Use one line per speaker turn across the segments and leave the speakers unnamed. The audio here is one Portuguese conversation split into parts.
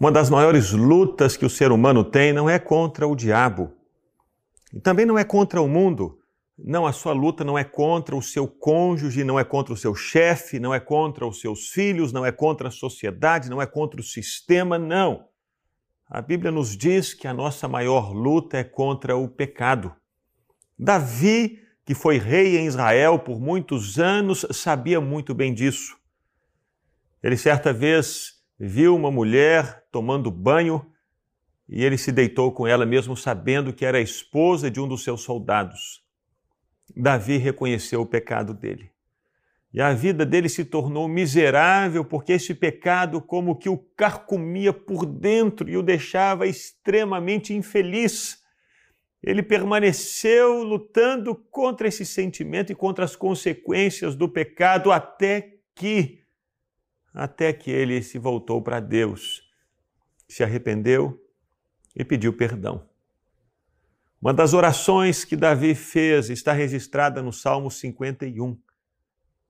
Uma das maiores lutas que o ser humano tem não é contra o diabo. E também não é contra o mundo. Não, a sua luta não é contra o seu cônjuge, não é contra o seu chefe, não é contra os seus filhos, não é contra a sociedade, não é contra o sistema, não. A Bíblia nos diz que a nossa maior luta é contra o pecado. Davi, que foi rei em Israel por muitos anos, sabia muito bem disso. Ele certa vez viu uma mulher tomando banho e ele se deitou com ela, mesmo sabendo que era a esposa de um dos seus soldados. Davi reconheceu o pecado dele. E a vida dele se tornou miserável porque esse pecado, como que o carcomia por dentro e o deixava extremamente infeliz. Ele permaneceu lutando contra esse sentimento e contra as consequências do pecado até que até que ele se voltou para Deus, se arrependeu e pediu perdão. Uma das orações que Davi fez está registrada no Salmo 51.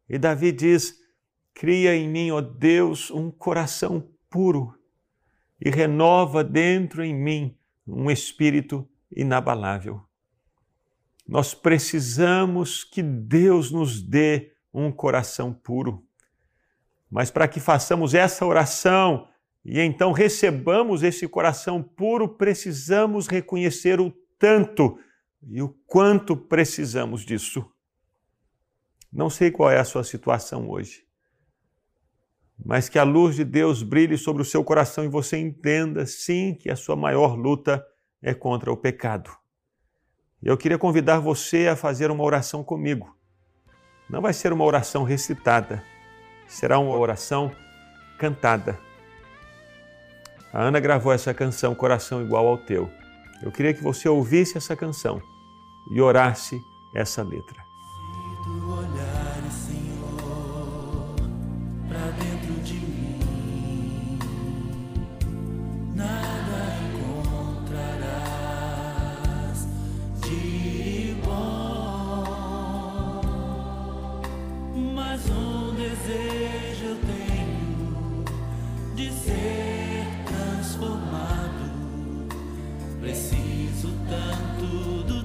E Davi diz: Cria em mim, ó Deus, um coração puro e renova dentro em mim um espírito inabalável. Nós precisamos que Deus nos dê um coração puro. Mas para que façamos essa oração e então recebamos esse coração puro, precisamos reconhecer o tanto e o quanto precisamos disso. Não sei qual é a sua situação hoje, mas que a luz de Deus brilhe sobre o seu coração e você entenda, sim, que a sua maior luta é contra o pecado. Eu queria convidar você a fazer uma oração comigo. Não vai ser uma oração recitada, será uma oração cantada. A Ana gravou essa canção Coração Igual ao Teu. Eu queria que você ouvisse essa canção e orasse essa letra. Preciso tanto do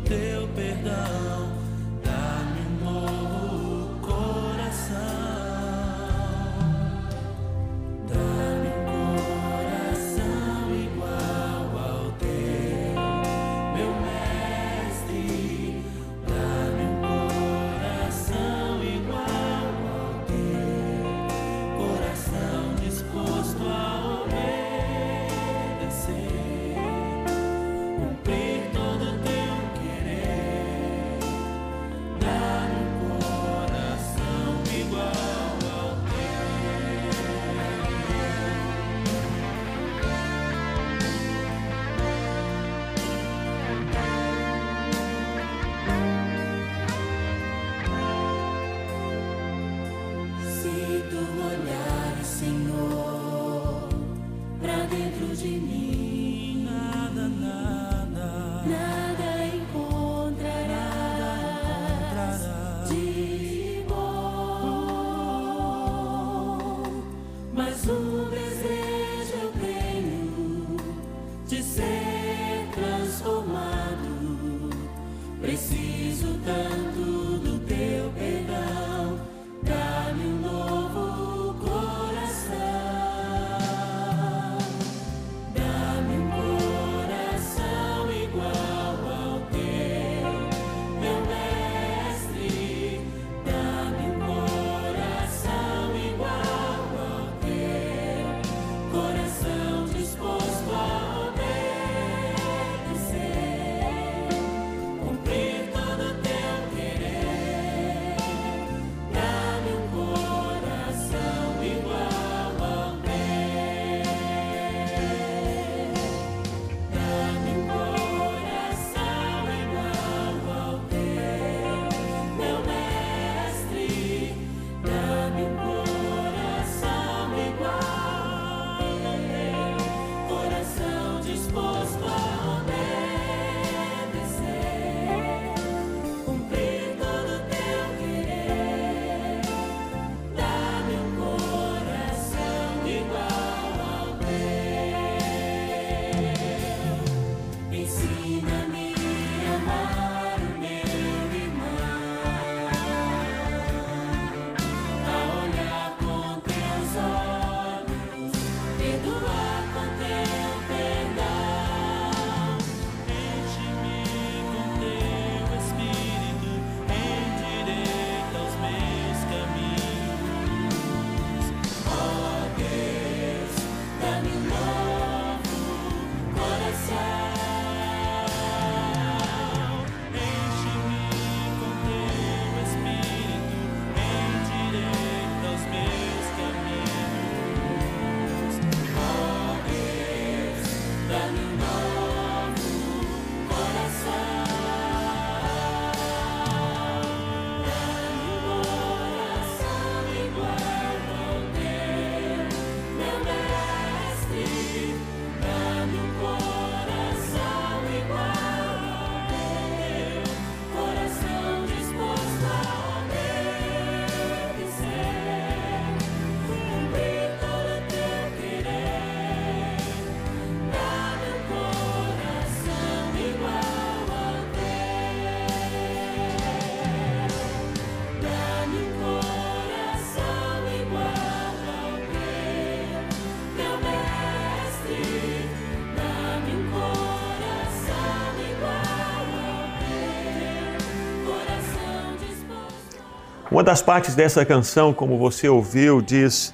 Uma das partes dessa canção, como você ouviu, diz: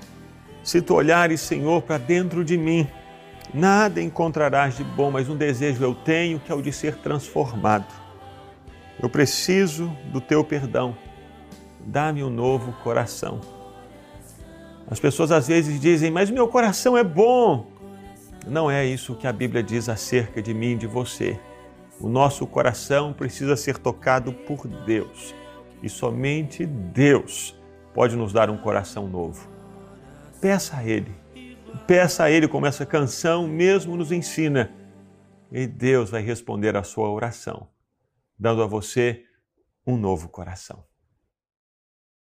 Se tu olhares, Senhor, para dentro de mim, nada encontrarás de bom, mas um desejo eu tenho que é o de ser transformado. Eu preciso do teu perdão. Dá-me um novo coração. As pessoas às vezes dizem, mas meu coração é bom. Não é isso que a Bíblia diz acerca de mim e de você. O nosso coração precisa ser tocado por Deus e somente Deus pode nos dar um coração novo. Peça a Ele, peça a Ele como essa canção mesmo nos ensina, e Deus vai responder à sua oração, dando a você um novo coração.